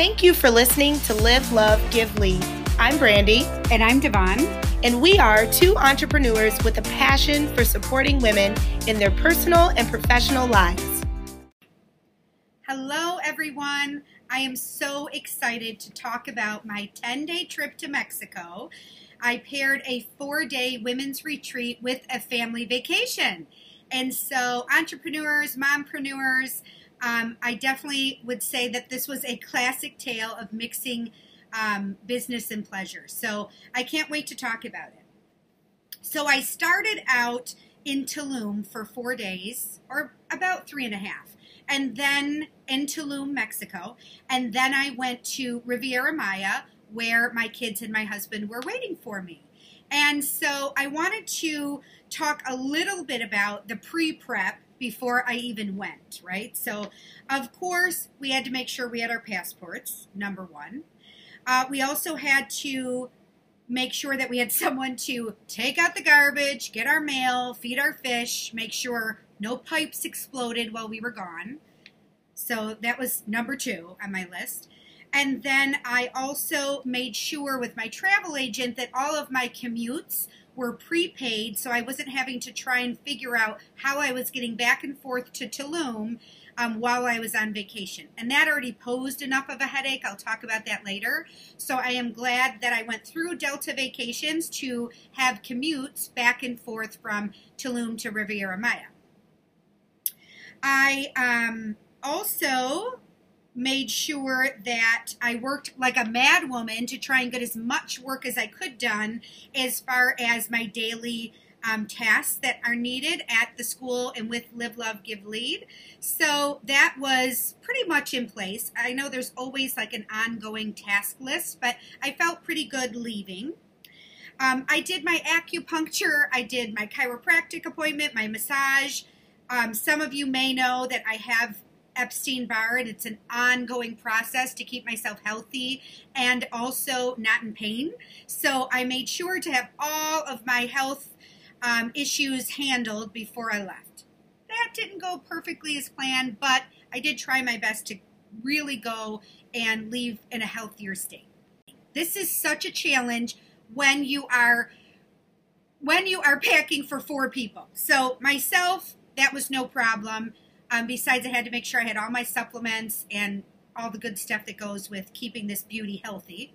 Thank you for listening to Live, Love, Give, Lead. I'm Brandy. And I'm Devon. And we are two entrepreneurs with a passion for supporting women in their personal and professional lives. Hello, everyone. I am so excited to talk about my 10 day trip to Mexico. I paired a four day women's retreat with a family vacation. And so, entrepreneurs, mompreneurs, um, I definitely would say that this was a classic tale of mixing um, business and pleasure. So I can't wait to talk about it. So I started out in Tulum for four days, or about three and a half, and then in Tulum, Mexico. And then I went to Riviera Maya, where my kids and my husband were waiting for me. And so I wanted to talk a little bit about the pre prep before I even went, right? So, of course, we had to make sure we had our passports, number one. Uh, we also had to make sure that we had someone to take out the garbage, get our mail, feed our fish, make sure no pipes exploded while we were gone. So that was number two on my list. And then I also made sure with my travel agent that all of my commutes were prepaid, so I wasn't having to try and figure out how I was getting back and forth to Tulum um, while I was on vacation. And that already posed enough of a headache. I'll talk about that later. So I am glad that I went through Delta Vacations to have commutes back and forth from Tulum to Riviera Maya. I um, also made sure that I worked like a mad woman to try and get as much work as I could done as far as my daily um, tasks that are needed at the school and with Live, Love, Give, Lead. So that was pretty much in place. I know there's always like an ongoing task list, but I felt pretty good leaving. Um, I did my acupuncture, I did my chiropractic appointment, my massage. Um, some of you may know that I have Epstein Barr, and it's an ongoing process to keep myself healthy and also not in pain. So I made sure to have all of my health um, issues handled before I left. That didn't go perfectly as planned, but I did try my best to really go and leave in a healthier state. This is such a challenge when you are when you are packing for four people. So myself, that was no problem. Um, besides, I had to make sure I had all my supplements and all the good stuff that goes with keeping this beauty healthy.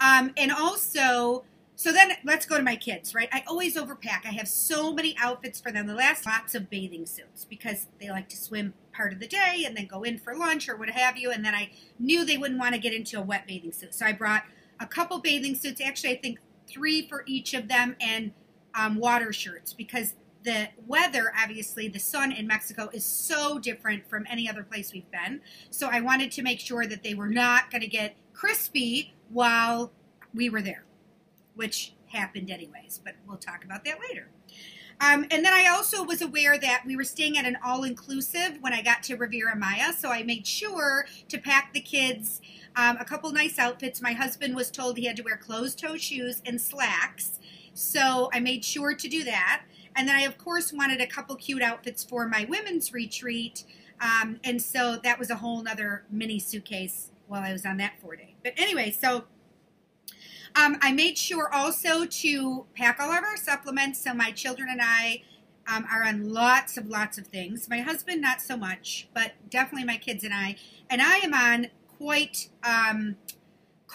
Um, and also, so then let's go to my kids, right? I always overpack. I have so many outfits for them. The last lots of bathing suits because they like to swim part of the day and then go in for lunch or what have you. And then I knew they wouldn't want to get into a wet bathing suit. So I brought a couple bathing suits, actually, I think three for each of them, and um, water shirts because the weather, obviously, the sun in Mexico is so different from any other place we've been. So I wanted to make sure that they were not going to get crispy while we were there, which happened anyways, but we'll talk about that later. Um, and then I also was aware that we were staying at an all inclusive when I got to Riviera Maya, so I made sure to pack the kids um, a couple nice outfits. My husband was told he had to wear closed toe shoes and slacks, so I made sure to do that. And then I, of course, wanted a couple cute outfits for my women's retreat. Um, and so that was a whole other mini suitcase while I was on that four day. But anyway, so um, I made sure also to pack all of our supplements. So my children and I um, are on lots of lots of things. My husband, not so much, but definitely my kids and I. And I am on quite um,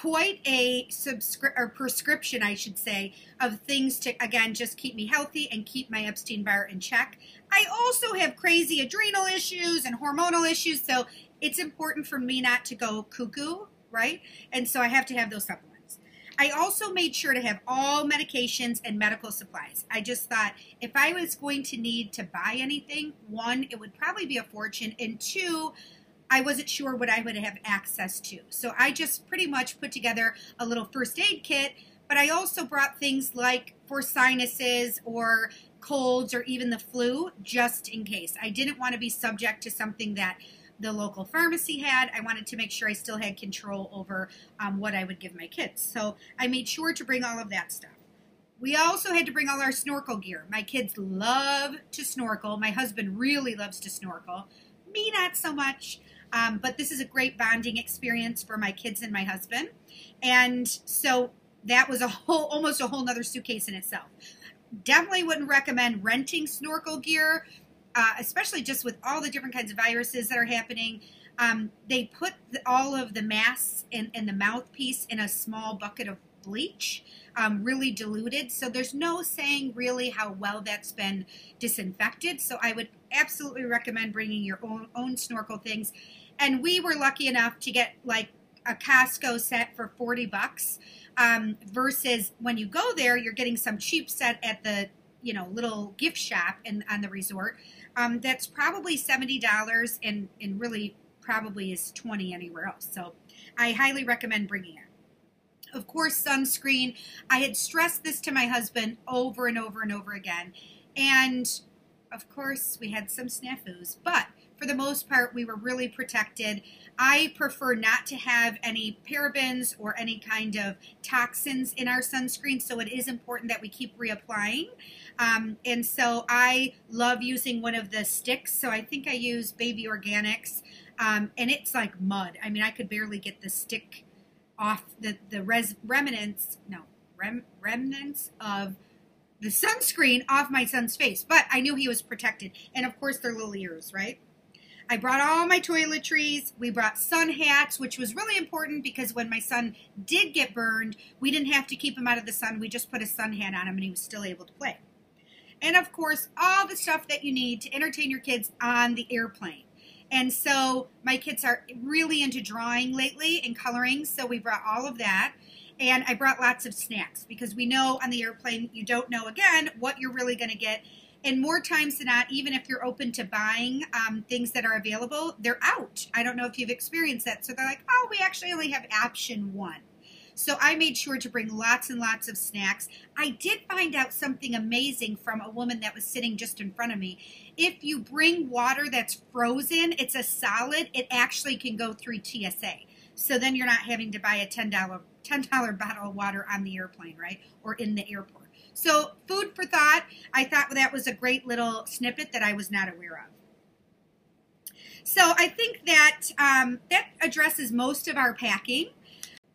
quite a subscri- or prescription, I should say, of things to again just keep me healthy and keep my Epstein Barr in check. I also have crazy adrenal issues and hormonal issues, so it's important for me not to go cuckoo, right? And so I have to have those supplements. I also made sure to have all medications and medical supplies. I just thought if I was going to need to buy anything, one, it would probably be a fortune, and two, I wasn't sure what I would have access to. So I just pretty much put together a little first aid kit, but I also brought things like for sinuses or colds or even the flu just in case. I didn't want to be subject to something that the local pharmacy had. I wanted to make sure I still had control over um, what I would give my kids. So I made sure to bring all of that stuff. We also had to bring all our snorkel gear. My kids love to snorkel. My husband really loves to snorkel. Me, not so much. Um, but this is a great bonding experience for my kids and my husband. And so that was a whole, almost a whole nother suitcase in itself. Definitely wouldn't recommend renting snorkel gear, uh, especially just with all the different kinds of viruses that are happening. Um, they put the, all of the masks and, and the mouthpiece in a small bucket of bleach, um, really diluted. So there's no saying really how well that's been disinfected. So I would absolutely recommend bringing your own, own snorkel things. And we were lucky enough to get like a Costco set for 40 bucks um, versus when you go there, you're getting some cheap set at the you know little gift shop and on the resort. Um, that's probably seventy dollars and and really probably is twenty anywhere else. So I highly recommend bringing it. Of course, sunscreen. I had stressed this to my husband over and over and over again, and of course we had some snafus, but for the most part, we were really protected. I prefer not to have any parabens or any kind of toxins in our sunscreen, so it is important that we keep reapplying. Um, and so I love using one of the sticks. So I think I use Baby Organics, um, and it's like mud. I mean, I could barely get the stick off the the res, remnants. No, rem, remnants of the sunscreen off my son's face, but I knew he was protected. And of course, they're little ears, right? I brought all my toiletries. We brought sun hats, which was really important because when my son did get burned, we didn't have to keep him out of the sun. We just put a sun hat on him and he was still able to play. And of course, all the stuff that you need to entertain your kids on the airplane. And so my kids are really into drawing lately and coloring, so we brought all of that. And I brought lots of snacks because we know on the airplane you don't know again what you're really going to get and more times than not, even if you're open to buying um, things that are available, they're out. I don't know if you've experienced that. So they're like, oh, we actually only have option one. So I made sure to bring lots and lots of snacks. I did find out something amazing from a woman that was sitting just in front of me. If you bring water that's frozen, it's a solid, it actually can go through TSA. So then you're not having to buy a $10, $10 bottle of water on the airplane, right? Or in the airport. So, food for thought. I thought that was a great little snippet that I was not aware of. So, I think that um, that addresses most of our packing.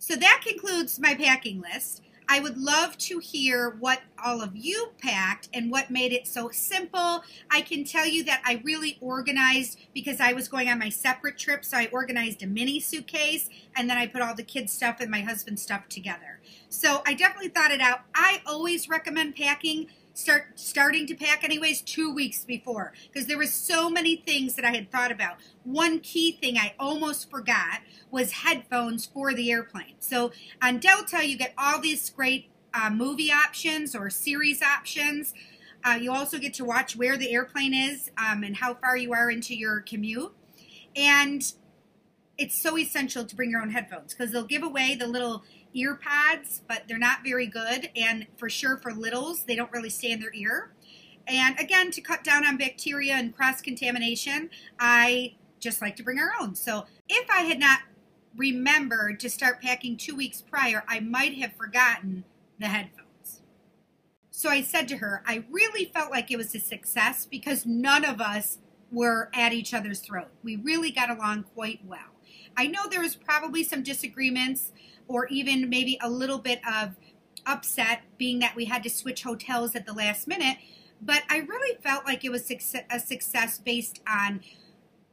So, that concludes my packing list. I would love to hear what all of you packed and what made it so simple. I can tell you that I really organized because I was going on my separate trip, so I organized a mini suitcase and then I put all the kids' stuff and my husband's stuff together. So I definitely thought it out. I always recommend packing start starting to pack anyways two weeks before because there was so many things that I had thought about. One key thing I almost forgot was headphones for the airplane. So on Delta, you get all these great uh, movie options or series options. Uh, you also get to watch where the airplane is um, and how far you are into your commute. And it's so essential to bring your own headphones because they'll give away the little ear pads, but they're not very good. And for sure, for littles, they don't really stay in their ear. And again, to cut down on bacteria and cross contamination, I just like to bring our own. So if I had not remembered to start packing two weeks prior, I might have forgotten the headphones. So I said to her, I really felt like it was a success because none of us were at each other's throat. We really got along quite well. I know there was probably some disagreements or even maybe a little bit of upset being that we had to switch hotels at the last minute. But I really felt like it was a success based on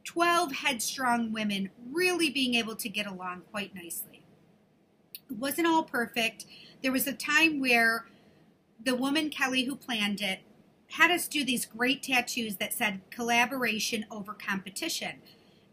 12 headstrong women really being able to get along quite nicely. It wasn't all perfect. There was a time where the woman, Kelly, who planned it, had us do these great tattoos that said collaboration over competition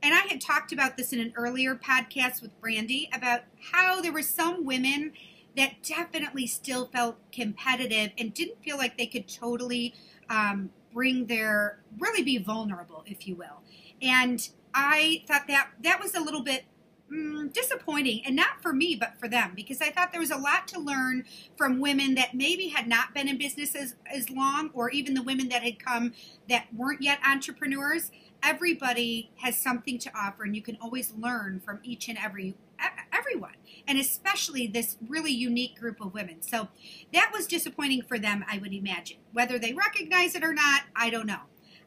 and I had talked about this in an earlier podcast with Brandy about how there were some women that definitely still felt competitive and didn't feel like they could totally um, bring their really be vulnerable, if you will. And I thought that that was a little bit mm, disappointing, and not for me, but for them, because I thought there was a lot to learn from women that maybe had not been in business as, as long, or even the women that had come that weren't yet entrepreneurs everybody has something to offer and you can always learn from each and every everyone and especially this really unique group of women so that was disappointing for them i would imagine whether they recognize it or not i don't know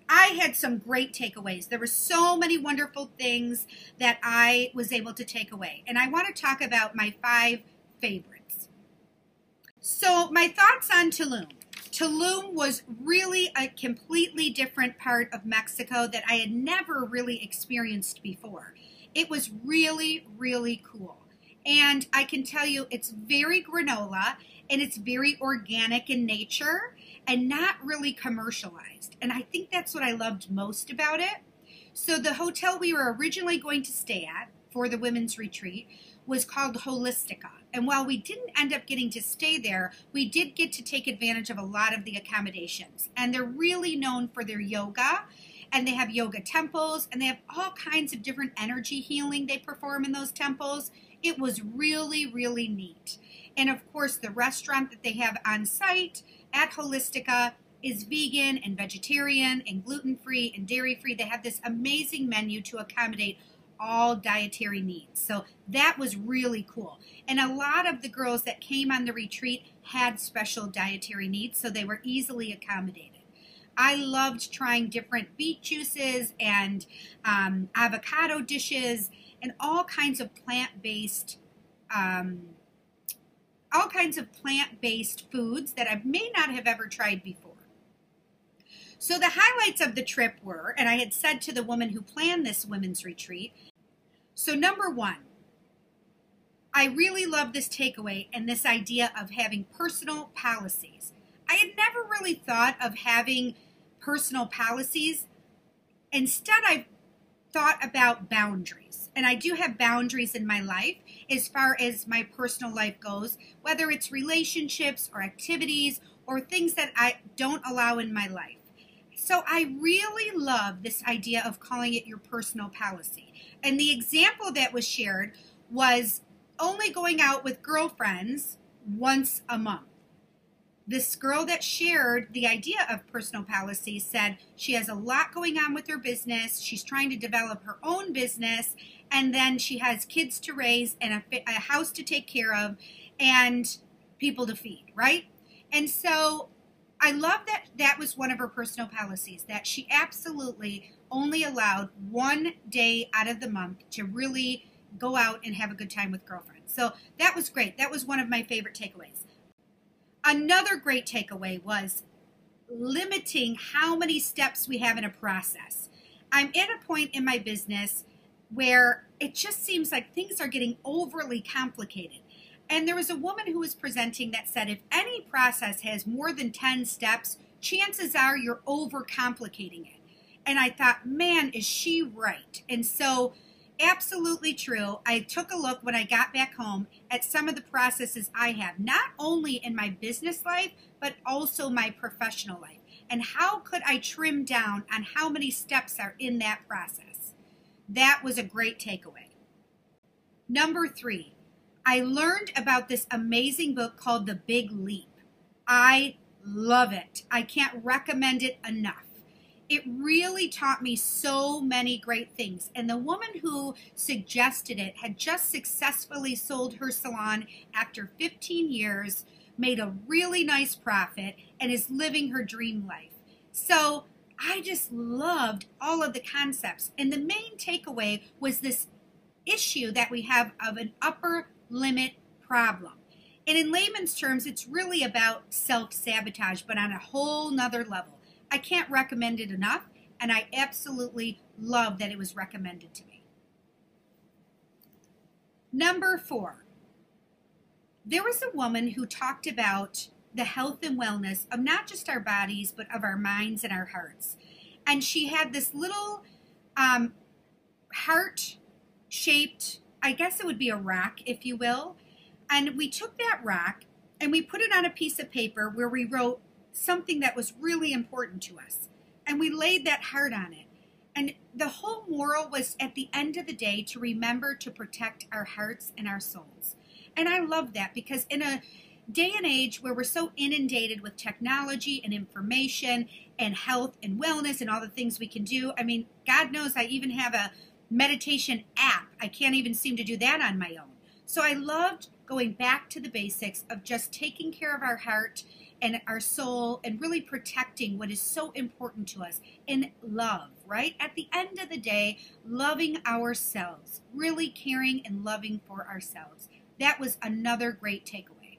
I had some great takeaways. There were so many wonderful things that I was able to take away. And I want to talk about my five favorites. So, my thoughts on Tulum. Tulum was really a completely different part of Mexico that I had never really experienced before. It was really, really cool. And I can tell you it's very granola and it's very organic in nature and not really commercialized. And I think that's what I loved most about it. So, the hotel we were originally going to stay at for the women's retreat was called Holistika. And while we didn't end up getting to stay there, we did get to take advantage of a lot of the accommodations. And they're really known for their yoga. And they have yoga temples and they have all kinds of different energy healing they perform in those temples. It was really, really neat. And of course, the restaurant that they have on site at Holistika is vegan and vegetarian and gluten free and dairy free. They have this amazing menu to accommodate all dietary needs. So that was really cool. And a lot of the girls that came on the retreat had special dietary needs, so they were easily accommodated. I loved trying different beet juices and um, avocado dishes and all kinds of plant based. Um, all kinds of plant based foods that I may not have ever tried before. So, the highlights of the trip were, and I had said to the woman who planned this women's retreat, so, number one, I really love this takeaway and this idea of having personal policies. I had never really thought of having personal policies. Instead, I've thought about boundaries. And I do have boundaries in my life as far as my personal life goes, whether it's relationships or activities or things that I don't allow in my life. So I really love this idea of calling it your personal policy. And the example that was shared was only going out with girlfriends once a month. This girl that shared the idea of personal policy said she has a lot going on with her business. She's trying to develop her own business, and then she has kids to raise and a, a house to take care of and people to feed, right? And so I love that that was one of her personal policies that she absolutely only allowed one day out of the month to really go out and have a good time with girlfriends. So that was great. That was one of my favorite takeaways. Another great takeaway was limiting how many steps we have in a process. I'm at a point in my business where it just seems like things are getting overly complicated. And there was a woman who was presenting that said if any process has more than 10 steps, chances are you're overcomplicating it. And I thought, man, is she right? And so, absolutely true. I took a look when I got back home at some of the processes I have, not only in my business life, but also my professional life. And how could I trim down on how many steps are in that process? That was a great takeaway. Number three, I learned about this amazing book called The Big Leap. I love it. I can't recommend it enough. It really taught me so many great things. And the woman who suggested it had just successfully sold her salon after 15 years, made a really nice profit, and is living her dream life. So I just loved all of the concepts. And the main takeaway was this issue that we have of an upper limit problem. And in layman's terms, it's really about self sabotage, but on a whole nother level. I can't recommend it enough, and I absolutely love that it was recommended to me. Number four, there was a woman who talked about the health and wellness of not just our bodies, but of our minds and our hearts. And she had this little um, heart shaped I guess it would be a rack, if you will. And we took that rack and we put it on a piece of paper where we wrote something that was really important to us. And we laid that heart on it. And the whole moral was at the end of the day to remember to protect our hearts and our souls. And I love that because in a day and age where we're so inundated with technology and information and health and wellness and all the things we can do, I mean, God knows I even have a meditation app. I can't even seem to do that on my own. So I loved going back to the basics of just taking care of our heart and our soul and really protecting what is so important to us in love, right? At the end of the day, loving ourselves, really caring and loving for ourselves. That was another great takeaway.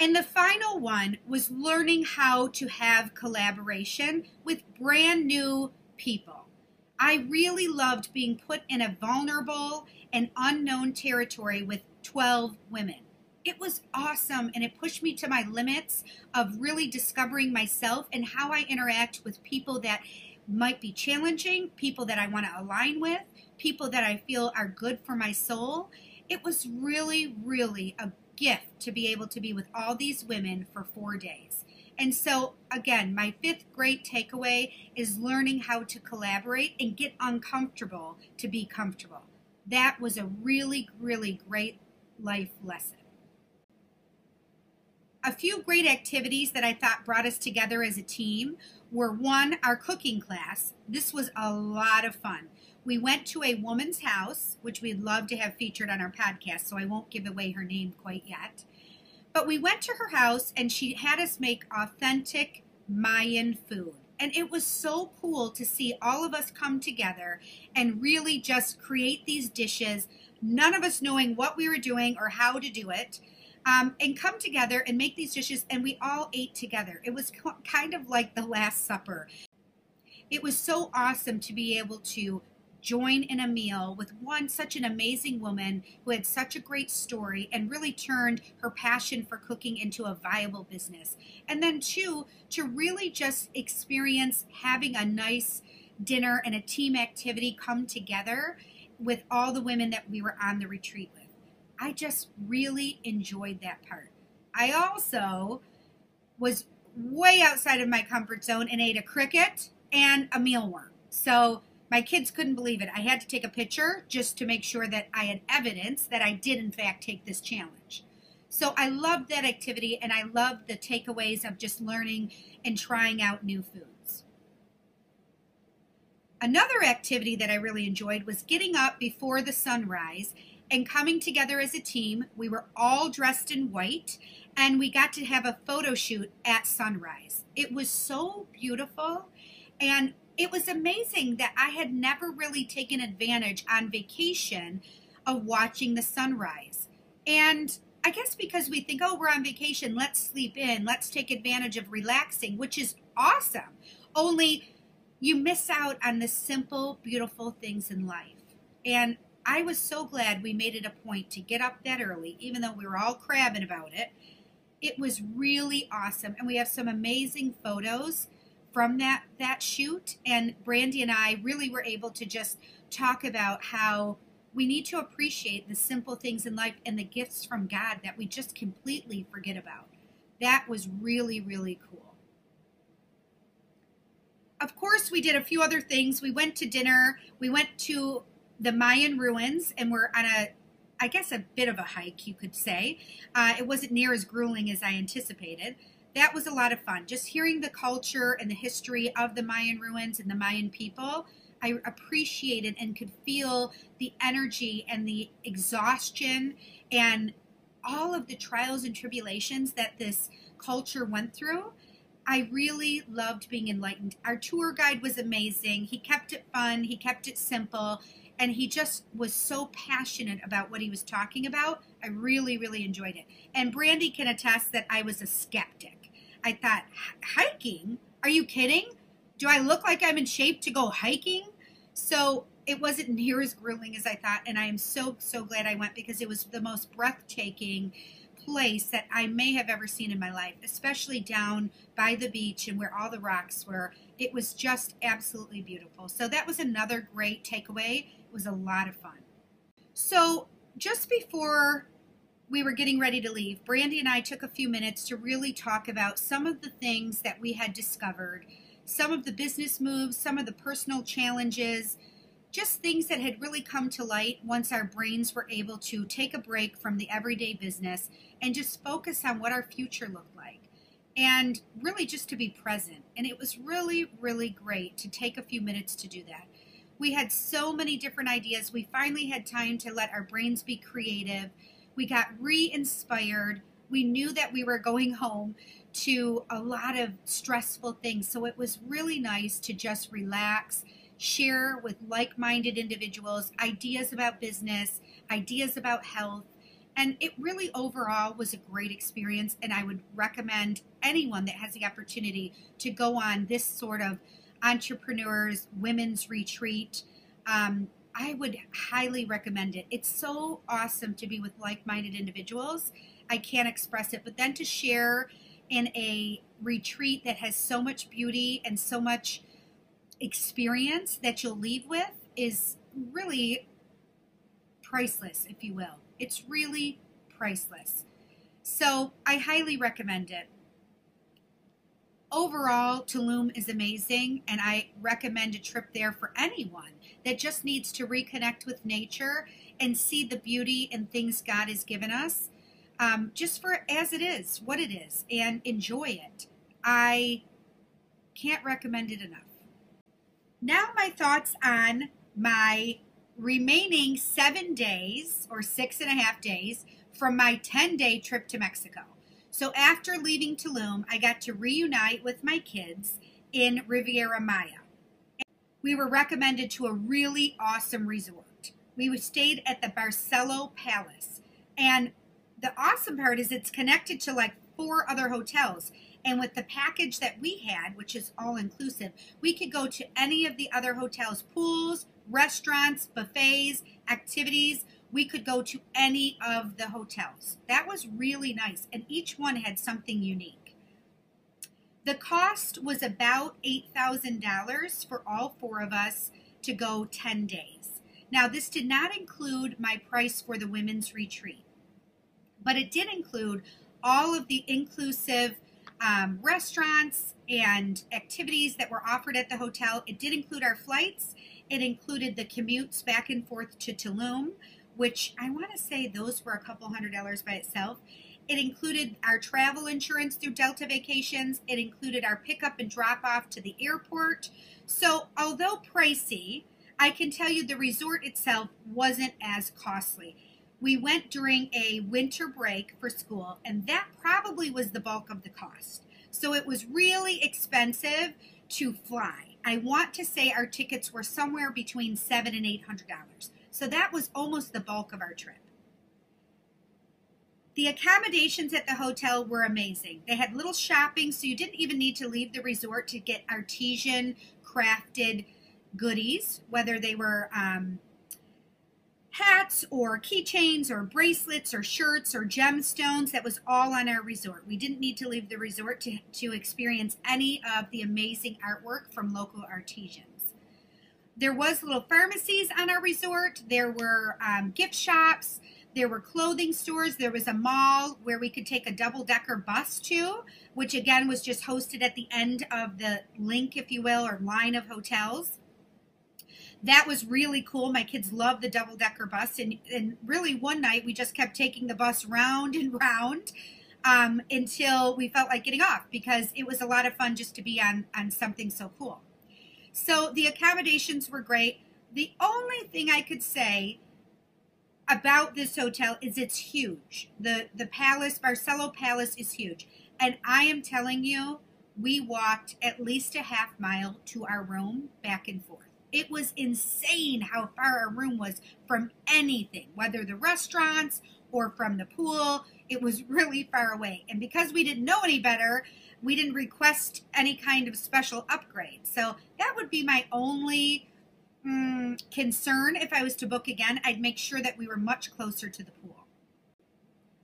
And the final one was learning how to have collaboration with brand new people. I really loved being put in a vulnerable and unknown territory with 12 women it was awesome and it pushed me to my limits of really discovering myself and how I interact with people that might be challenging, people that I want to align with, people that I feel are good for my soul. It was really, really a gift to be able to be with all these women for four days. And so, again, my fifth great takeaway is learning how to collaborate and get uncomfortable to be comfortable. That was a really, really great life lesson a few great activities that I thought brought us together as a team were one, our cooking class. This was a lot of fun. We went to a woman's house, which we'd love to have featured on our podcast, so I won't give away her name quite yet. But we went to her house and she had us make authentic Mayan food. And it was so cool to see all of us come together and really just create these dishes, none of us knowing what we were doing or how to do it um, and come together and make these dishes, and we all ate together. It was kind of like the Last Supper. It was so awesome to be able to join in a meal with one such an amazing woman who had such a great story and really turned her passion for cooking into a viable business. And then, two, to really just experience having a nice dinner and a team activity come together with all the women that we were on the retreat with. I just really enjoyed that part. I also was way outside of my comfort zone and ate a cricket and a mealworm. So my kids couldn't believe it. I had to take a picture just to make sure that I had evidence that I did, in fact, take this challenge. So I loved that activity and I loved the takeaways of just learning and trying out new foods. Another activity that I really enjoyed was getting up before the sunrise and coming together as a team. We were all dressed in white and we got to have a photo shoot at sunrise. It was so beautiful and it was amazing that I had never really taken advantage on vacation of watching the sunrise. And I guess because we think, oh, we're on vacation, let's sleep in, let's take advantage of relaxing, which is awesome. Only you miss out on the simple, beautiful things in life. And I was so glad we made it a point to get up that early, even though we were all crabbing about it. It was really awesome, and we have some amazing photos from that that shoot. And Brandy and I really were able to just talk about how we need to appreciate the simple things in life and the gifts from God that we just completely forget about. That was really, really cool. Of course, we did a few other things. We went to dinner. We went to the Mayan ruins, and we're on a, I guess, a bit of a hike, you could say. Uh, it wasn't near as grueling as I anticipated. That was a lot of fun. Just hearing the culture and the history of the Mayan ruins and the Mayan people, I appreciated and could feel the energy and the exhaustion and all of the trials and tribulations that this culture went through. I really loved being enlightened. Our tour guide was amazing. He kept it fun, he kept it simple, and he just was so passionate about what he was talking about. I really, really enjoyed it. And Brandy can attest that I was a skeptic. I thought, hiking? Are you kidding? Do I look like I'm in shape to go hiking? So it wasn't near as grueling as I thought, and I am so, so glad I went because it was the most breathtaking place that I may have ever seen in my life, especially down by the beach and where all the rocks were. It was just absolutely beautiful. So that was another great takeaway was a lot of fun. So, just before we were getting ready to leave, Brandy and I took a few minutes to really talk about some of the things that we had discovered, some of the business moves, some of the personal challenges, just things that had really come to light once our brains were able to take a break from the everyday business and just focus on what our future looked like. And really just to be present. And it was really, really great to take a few minutes to do that. We had so many different ideas. We finally had time to let our brains be creative. We got re inspired. We knew that we were going home to a lot of stressful things. So it was really nice to just relax, share with like minded individuals ideas about business, ideas about health. And it really overall was a great experience. And I would recommend anyone that has the opportunity to go on this sort of entrepreneurs women's retreat. Um, I would highly recommend it. It's so awesome to be with like minded individuals. I can't express it, but then to share in a retreat that has so much beauty and so much experience that you'll leave with is really priceless, if you will. It's really priceless. So I highly recommend it. Overall, Tulum is amazing, and I recommend a trip there for anyone that just needs to reconnect with nature and see the beauty and things God has given us, um, just for as it is, what it is, and enjoy it. I can't recommend it enough. Now, my thoughts on my remaining seven days or six and a half days from my 10 day trip to Mexico. So after leaving Tulum, I got to reunite with my kids in Riviera Maya. We were recommended to a really awesome resort. We stayed at the Barcelo Palace. And the awesome part is it's connected to like four other hotels. And with the package that we had, which is all inclusive, we could go to any of the other hotels' pools, restaurants, buffets, activities. We could go to any of the hotels. That was really nice. And each one had something unique. The cost was about $8,000 for all four of us to go 10 days. Now, this did not include my price for the women's retreat, but it did include all of the inclusive um, restaurants and activities that were offered at the hotel. It did include our flights. It included the commutes back and forth to Tulum, which I want to say those were a couple hundred dollars by itself. It included our travel insurance through Delta Vacations. It included our pickup and drop off to the airport. So, although pricey, I can tell you the resort itself wasn't as costly. We went during a winter break for school, and that probably was the bulk of the cost. So it was really expensive to fly. I want to say our tickets were somewhere between seven and eight hundred dollars. So that was almost the bulk of our trip. The accommodations at the hotel were amazing. They had little shopping, so you didn't even need to leave the resort to get artesian crafted goodies, whether they were um, hats or keychains or bracelets or shirts or gemstones. That was all on our resort. We didn't need to leave the resort to, to experience any of the amazing artwork from local artisans. There was little pharmacies on our resort. There were um, gift shops. There were clothing stores. There was a mall where we could take a double decker bus to, which again was just hosted at the end of the link, if you will, or line of hotels that was really cool. My kids loved the double decker bus, and and really one night we just kept taking the bus round and round um, until we felt like getting off because it was a lot of fun just to be on on something so cool. So the accommodations were great. The only thing I could say about this hotel is it's huge. The the palace, Barcelo Palace is huge. And I am telling you, we walked at least a half mile to our room back and forth. It was insane how far our room was from anything, whether the restaurants or from the pool. It was really far away. And because we didn't know any better, we didn't request any kind of special upgrade. So that would be my only mm, concern if I was to book again. I'd make sure that we were much closer to the pool.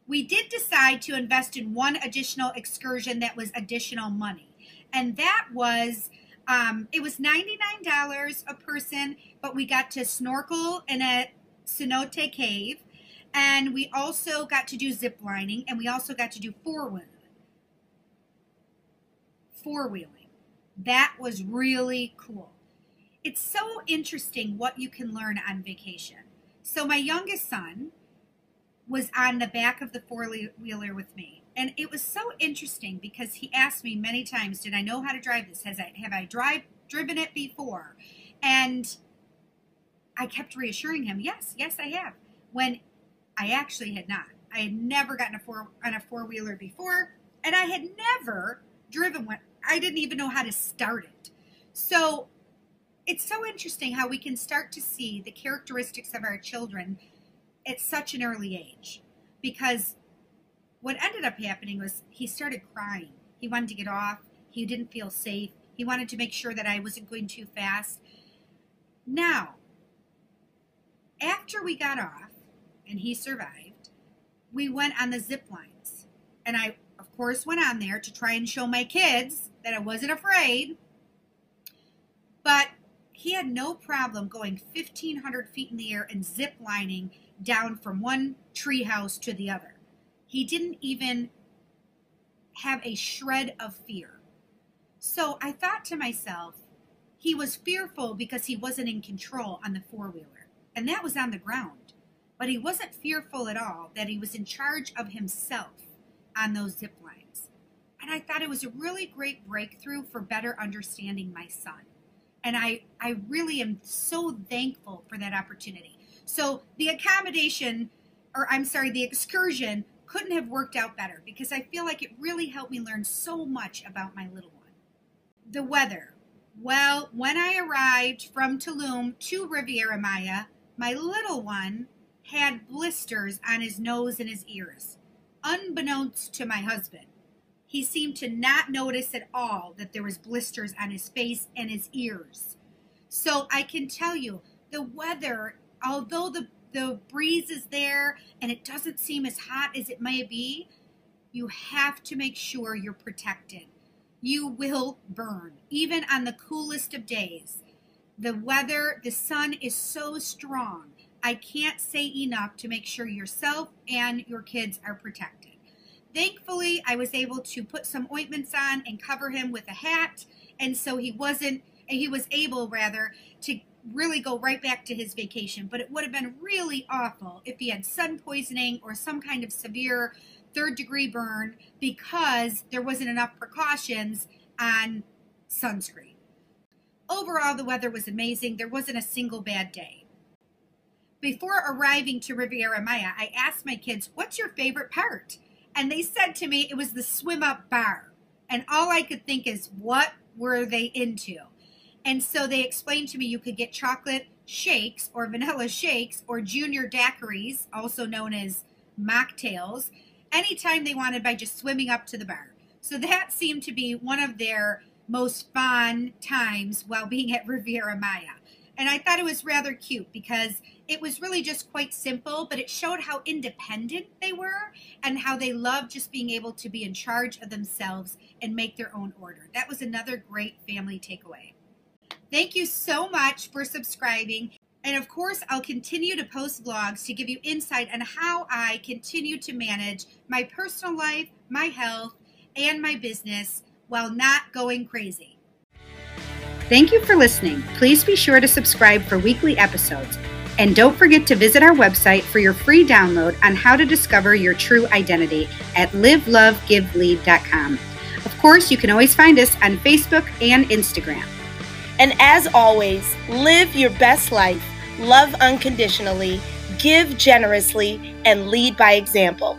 We did decide to invest in one additional excursion that was additional money, and that was um, it was $99 a person, but we got to snorkel in a cenote cave. And we also got to do zip lining and we also got to do four wheeling. Four wheeling. That was really cool. It's so interesting what you can learn on vacation. So, my youngest son was on the back of the four wheeler with me. And it was so interesting because he asked me many times, "Did I know how to drive this? Has I have I drive driven it before?" And I kept reassuring him, yes, yes, I have. When I actually had not. I had never gotten a four on a four wheeler before, and I had never driven one. I didn't even know how to start it. So it's so interesting how we can start to see the characteristics of our children at such an early age. Because what ended up happening was he started crying. He wanted to get off. He didn't feel safe. He wanted to make sure that I wasn't going too fast. Now, after we got off and he survived, we went on the zip lines. And I, of course, went on there to try and show my kids that I wasn't afraid. But he had no problem going 1,500 feet in the air and zip lining down from one treehouse to the other. He didn't even have a shred of fear. So I thought to myself, he was fearful because he wasn't in control on the four wheeler, and that was on the ground. But he wasn't fearful at all that he was in charge of himself on those zip. And I thought it was a really great breakthrough for better understanding my son. And I, I really am so thankful for that opportunity. So the accommodation, or I'm sorry, the excursion couldn't have worked out better because I feel like it really helped me learn so much about my little one. The weather. Well, when I arrived from Tulum to Riviera Maya, my little one had blisters on his nose and his ears, unbeknownst to my husband. He seemed to not notice at all that there was blisters on his face and his ears. So I can tell you, the weather, although the the breeze is there and it doesn't seem as hot as it may be, you have to make sure you're protected. You will burn, even on the coolest of days. The weather, the sun is so strong. I can't say enough to make sure yourself and your kids are protected. Thankfully, I was able to put some ointments on and cover him with a hat, and so he wasn't, and he was able rather to really go right back to his vacation. But it would have been really awful if he had sun poisoning or some kind of severe third degree burn because there wasn't enough precautions on sunscreen. Overall, the weather was amazing. There wasn't a single bad day. Before arriving to Riviera Maya, I asked my kids, What's your favorite part? And they said to me it was the swim up bar. And all I could think is, What were they into? And so they explained to me you could get chocolate shakes or vanilla shakes or junior daiquiris, also known as mocktails, anytime they wanted by just swimming up to the bar. So that seemed to be one of their most fun times while being at Riviera Maya. And I thought it was rather cute because it was really just quite simple, but it showed how independent they were and how they loved just being able to be in charge of themselves and make their own order. That was another great family takeaway. Thank you so much for subscribing. And of course, I'll continue to post vlogs to give you insight on how I continue to manage my personal life, my health, and my business while not going crazy. Thank you for listening. Please be sure to subscribe for weekly episodes. And don't forget to visit our website for your free download on how to discover your true identity at livelovegivelead.com. Of course, you can always find us on Facebook and Instagram. And as always, live your best life, love unconditionally, give generously, and lead by example.